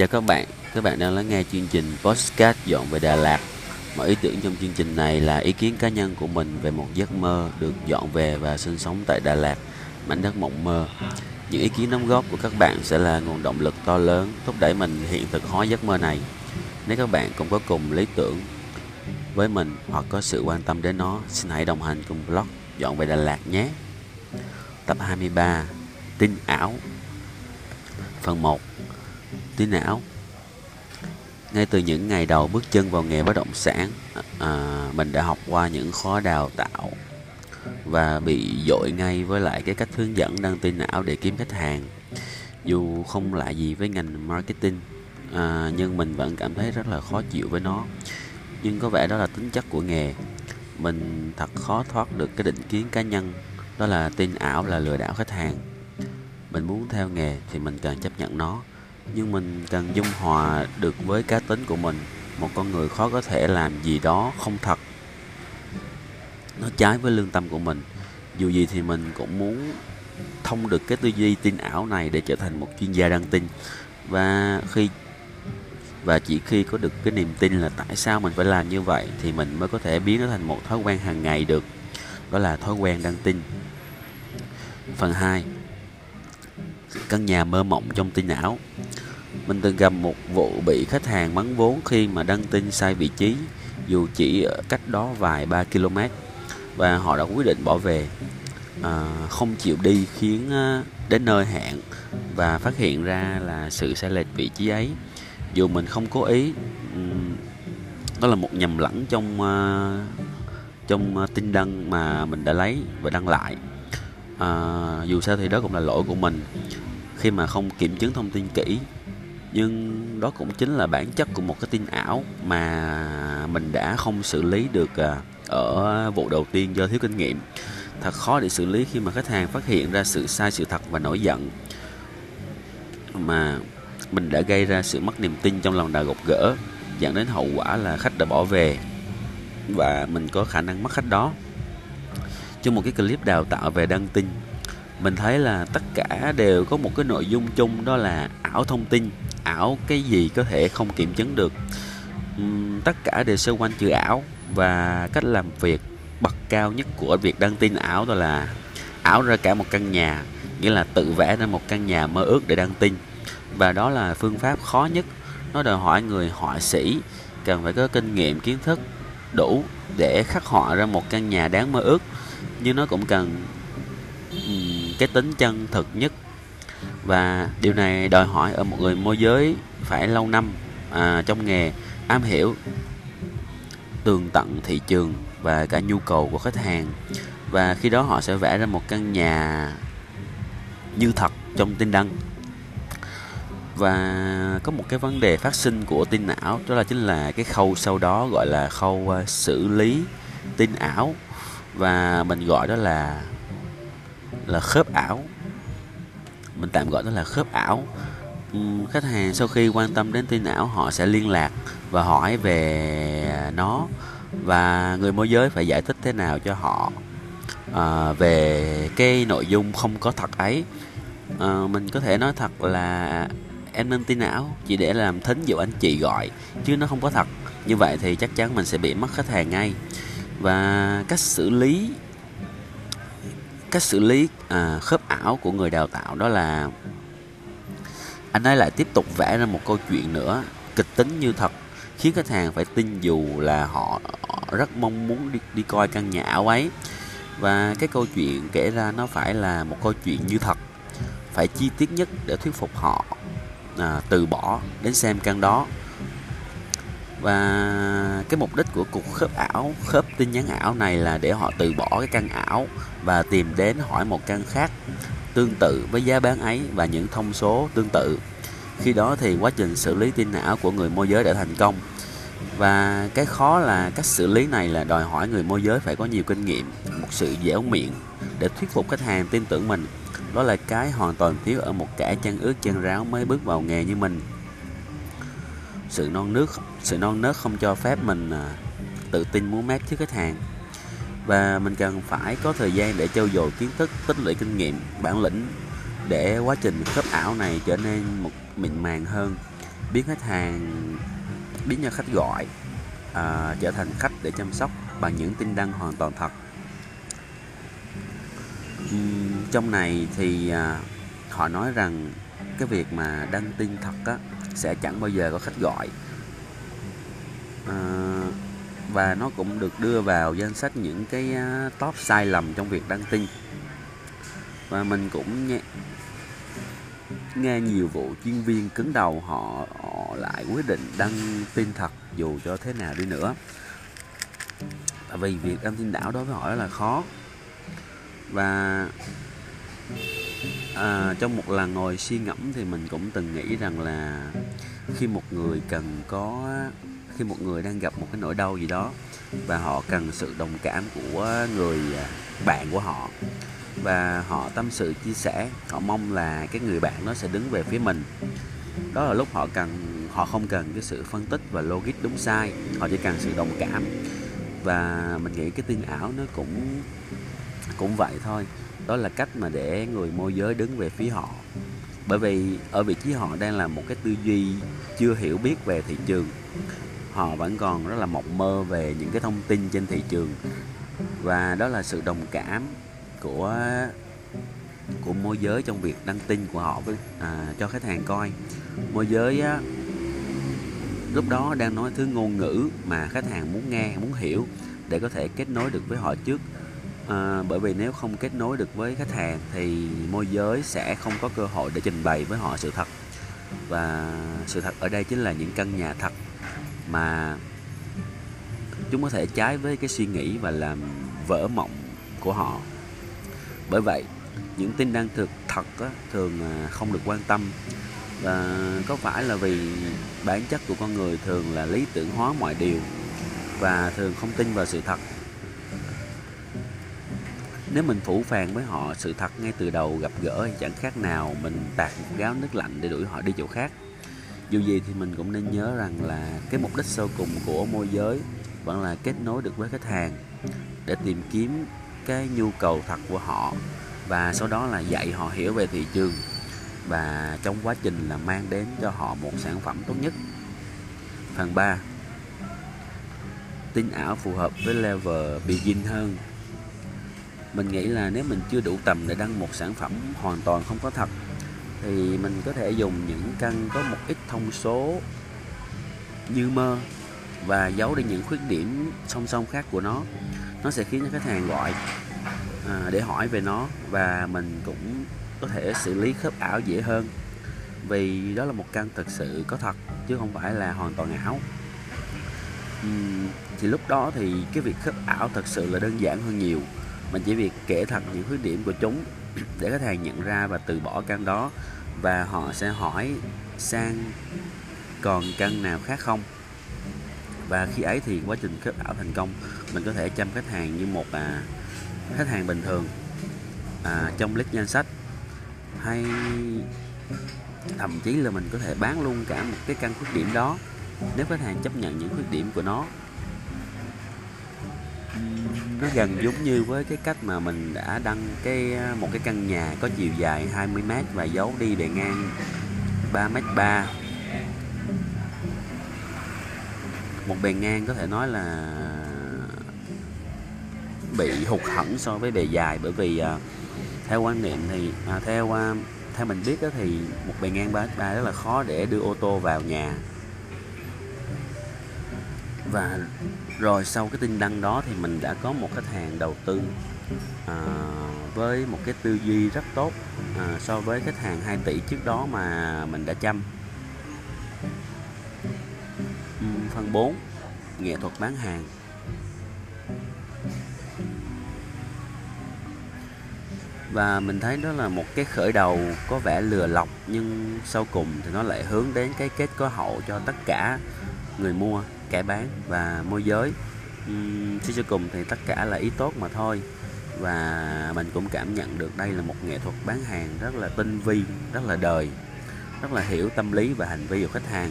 Chào các bạn, các bạn đang lắng nghe chương trình Postcard dọn về Đà Lạt. Mọi ý tưởng trong chương trình này là ý kiến cá nhân của mình về một giấc mơ được dọn về và sinh sống tại Đà Lạt, mảnh đất mộng mơ. Những ý kiến đóng góp của các bạn sẽ là nguồn động lực to lớn thúc đẩy mình hiện thực hóa giấc mơ này. Nếu các bạn cũng có cùng lý tưởng với mình hoặc có sự quan tâm đến nó, xin hãy đồng hành cùng blog dọn về Đà Lạt nhé. Tập 23 Tin ảo Phần 1 Tin não. Ngay từ những ngày đầu bước chân vào nghề bất động sản à, Mình đã học qua những khó đào tạo Và bị dội ngay với lại cái cách hướng dẫn đăng tin ảo để kiếm khách hàng. Dù không lạ gì với ngành marketing à, Nhưng mình vẫn cảm thấy rất là khó chịu với nó. Nhưng có vẻ đó là tính chất của nghề. Mình thật khó thoát được cái định kiến cá nhân Đó là tin ảo là lừa đảo khách hàng. Mình muốn theo nghề thì mình cần chấp nhận nó nhưng mình cần dung hòa được với cá tính của mình. Một con người khó có thể làm gì đó không thật. Nó trái với lương tâm của mình. Dù gì thì mình cũng muốn thông được cái tư duy tin ảo này để trở thành một chuyên gia đăng tin. Và khi, và chỉ khi có được cái niềm tin là tại sao mình phải làm như vậy thì mình mới có thể biến nó thành một thói quen hàng ngày được. Đó là thói quen đăng tin. Phần 2 căn nhà mơ mộng trong tin ảo. Mình từng gặp một vụ bị khách hàng mắng vốn khi mà đăng tin sai vị trí, dù chỉ ở cách đó vài ba km, và họ đã quyết định bỏ về, à, không chịu đi khiến à, đến nơi hẹn và phát hiện ra là sự sai lệch vị trí ấy. Dù mình không cố ý, đó là một nhầm lẫn trong à, trong à, tin đăng mà mình đã lấy và đăng lại. À, dù sao thì đó cũng là lỗi của mình khi mà không kiểm chứng thông tin kỹ nhưng đó cũng chính là bản chất của một cái tin ảo mà mình đã không xử lý được à, ở vụ đầu tiên do thiếu kinh nghiệm. Thật khó để xử lý khi mà khách hàng phát hiện ra sự sai sự thật và nổi giận. Mà mình đã gây ra sự mất niềm tin trong lòng đà gục gỡ, dẫn đến hậu quả là khách đã bỏ về và mình có khả năng mất khách đó. Trong một cái clip đào tạo về đăng tin mình thấy là tất cả đều có một cái nội dung chung đó là ảo thông tin ảo cái gì có thể không kiểm chứng được. Uhm, tất cả đều xoay quanh chữ ảo và cách làm việc bậc cao nhất của việc đăng tin ảo đó là ảo ra cả một căn nhà nghĩa là tự vẽ ra một căn nhà mơ ước để đăng tin. Và đó là phương pháp khó nhất nó đòi hỏi người họa sĩ cần phải có kinh nghiệm kiến thức đủ để khắc họa ra một căn nhà đáng mơ ước. Nhưng nó cũng cần cái tính chân thực nhất. Và điều này đòi hỏi ở một người môi giới phải lâu năm à, trong nghề am hiểu tường tận thị trường và cả nhu cầu của khách hàng. Và khi đó họ sẽ vẽ ra một căn nhà như thật trong tin đăng. Và có một cái vấn đề phát sinh của tin ảo đó là chính là cái khâu sau đó gọi là khâu à, xử lý tin ảo. Và mình gọi đó là là khớp ảo. Mình tạm gọi đó là khớp ảo. Ừ, khách hàng sau khi quan tâm đến tin ảo họ sẽ liên lạc và hỏi về nó và người môi giới phải giải thích thế nào cho họ à, về cái nội dung không có thật ấy. À, mình có thể nói thật là em nên tin ảo chỉ để làm thính dụ anh chị gọi chứ nó không có thật. Như vậy thì chắc chắn mình sẽ bị mất khách hàng ngay. Và cách xử lý cách xử lý à, khớp ảo của người đào tạo đó là anh ấy lại tiếp tục vẽ ra một câu chuyện nữa kịch tính như thật khiến khách hàng phải tin dù là họ, rất mong muốn đi, đi coi căn nhà ảo ấy. Và cái câu chuyện kể ra nó phải là một câu chuyện như thật phải chi tiết nhất để thuyết phục họ à, từ bỏ đến xem căn đó và cái mục đích của cuộc khớp ảo, khớp tin nhắn ảo này là để họ từ bỏ cái căn ảo và tìm đến hỏi một căn khác tương tự với giá bán ấy và những thông số tương tự. Khi đó thì quá trình xử lý tin ảo của người môi giới đã thành công. Và cái khó là cách xử lý này là đòi hỏi người môi giới phải có nhiều kinh nghiệm, một sự dẻo miệng để thuyết phục khách hàng tin tưởng mình. Đó là cái hoàn toàn thiếu ở một kẻ chân ướt chân ráo mới bước vào nghề như mình sự non nước sự non nớt không cho phép mình à, tự tin muốn mép trước khách hàng. Và mình cần phải có thời gian để trau dồi kiến thức tích lũy kinh nghiệm bản lĩnh để quá trình khớp ảo này trở nên một mịn màng hơn biến khách hàng biến cho khách gọi à, trở thành khách để chăm sóc bằng những tin đăng hoàn toàn thật. Uhm, trong này thì à, họ nói rằng cái việc mà đăng tin thật á, sẽ chẳng bao giờ có khách gọi. À, và nó cũng được đưa vào danh sách những cái à, top sai lầm trong việc đăng tin. Và mình cũng nghe, nghe nhiều vụ chuyên viên cứng đầu họ, họ lại quyết định đăng tin thật dù cho thế nào đi nữa. Tại vì việc đăng tin đảo đối với họ rất là khó. Và à, trong một lần ngồi suy ngẫm thì mình cũng từng nghĩ rằng là khi một người cần có khi một người đang gặp một cái nỗi đau gì đó và họ cần sự đồng cảm của người à, bạn của họ và họ tâm sự chia sẻ họ mong là cái người bạn nó sẽ đứng về phía mình. Đó là lúc họ cần họ không cần cái sự phân tích và logic đúng sai họ chỉ cần sự đồng cảm. Và mình nghĩ cái tin ảo nó cũng cũng vậy thôi đó là cách mà để người môi giới đứng về phía họ. Bởi vì ở vị trí họ đang là một cái tư duy chưa hiểu biết về thị trường. Họ vẫn còn rất là mộng mơ về những cái thông tin trên thị trường. Và đó là sự đồng cảm của của môi giới trong việc đăng tin của họ với à, cho khách hàng coi. Môi giới á, lúc đó đang nói thứ ngôn ngữ mà khách hàng muốn nghe muốn hiểu để có thể kết nối được với họ trước à, bởi vì nếu không kết nối được với khách hàng thì môi giới sẽ không có cơ hội để trình bày với họ sự thật. Và sự thật ở đây chính là những căn nhà thật mà chúng có thể trái với cái suy nghĩ và làm vỡ mộng của họ. Bởi vậy những tin đăng thực thật á, thường à, không được quan tâm. Và có phải là vì bản chất của con người thường là lý tưởng hóa mọi điều và thường không tin vào sự thật? Nếu mình phủ phàng với họ sự thật ngay từ đầu gặp gỡ, chẳng khác nào mình tạt một gáo nước lạnh để đuổi họ đi chỗ khác. Dù gì thì mình cũng nên nhớ rằng là cái mục đích sâu cùng của môi giới vẫn là kết nối được với khách hàng để tìm kiếm cái nhu cầu thật của họ và sau đó là dạy họ hiểu về thị trường và trong quá trình là mang đến cho họ một sản phẩm tốt nhất. Phần 3 tin ảo phù hợp với level begin hơn mình nghĩ là nếu mình chưa đủ tầm để đăng một sản phẩm hoàn toàn không có thật thì mình có thể dùng những căn có một ít thông số như mơ và giấu đi những khuyết điểm song song khác của nó. Nó sẽ khiến cho khách hàng gọi à, để hỏi về nó và mình cũng có thể xử lý khớp ảo dễ hơn. Vì đó là một căn thực sự có thật chứ không phải là hoàn toàn ảo. Uhm, thì lúc đó thì cái việc khớp ảo thật sự là đơn giản hơn nhiều mình chỉ việc kể thật những khuyết điểm của chúng để khách hàng nhận ra và từ bỏ căn đó và họ sẽ hỏi sang còn căn nào khác không. Và khi ấy thì quá trình khớp ảo thành công mình có thể chăm khách hàng như một à, khách hàng bình thường à, trong list danh sách. Hay thậm chí là mình có thể bán luôn cả một cái căn khuyết điểm đó nếu khách hàng chấp nhận những khuyết điểm của nó nó gần giống như với cái cách mà mình đã đăng cái à, một cái căn nhà có chiều dài 20 m và giấu đi bề ngang 3 m 3 một bề ngang có thể nói là bị hụt hẫng so với bề dài bởi vì à, theo quan niệm thì à, theo à, theo mình biết đó thì một bề ngang 3 3 rất là khó để đưa ô tô vào nhà. Và rồi sau cái tin đăng đó thì mình đã có một khách hàng đầu tư à, với một cái tư duy rất tốt à, so với khách hàng 2 tỷ trước đó mà mình đã chăm. Phần 4 nghệ thuật bán hàng. Và mình thấy đó là một cái khởi đầu có vẻ lừa lọc nhưng sau cùng thì nó lại hướng đến cái kết có hậu cho tất cả người mua kẻ bán và môi giới. Uhm, suy cho cùng thì tất cả là ý tốt mà thôi. Và mình cũng cảm nhận được đây là một nghệ thuật bán hàng rất là tinh vi rất là đời rất là hiểu tâm lý và hành vi của khách hàng.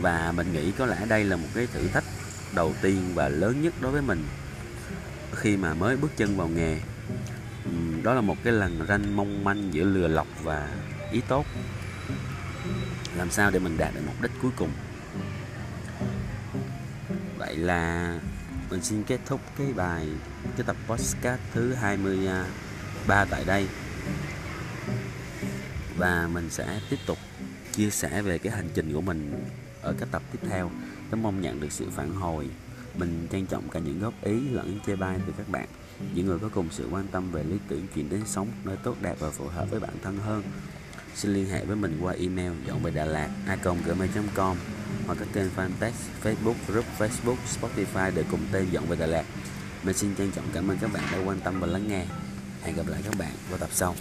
Và mình nghĩ có lẽ đây là một cái thử thách đầu tiên và lớn nhất đối với mình khi mà mới bước chân vào nghề. Đó là một cái lần ranh mong manh giữa lừa lọc và ý tốt. Làm sao để mình đạt được mục đích cuối cùng? Vậy là mình xin kết thúc cái bài, cái tập podcast thứ 23 à, tại đây. Và mình sẽ tiếp tục chia sẻ về cái hành trình của mình ở các tập tiếp theo. Rất mong nhận được sự phản hồi. Mình trân trọng cả những góp ý lẫn những chê bai từ các bạn. Những người có cùng sự quan tâm về lý tưởng chuyển đến sống, nơi tốt đẹp và phù hợp với bản thân hơn xin liên hệ với mình qua email dọn về Đà Lạt a.gmail.com hoặc các kênh fanpage Facebook, group Facebook, Spotify để cùng tên dọn về Đà Lạt. Mình xin trân trọng cảm ơn các bạn đã quan tâm và lắng nghe. Hẹn gặp lại các bạn vào tập sau.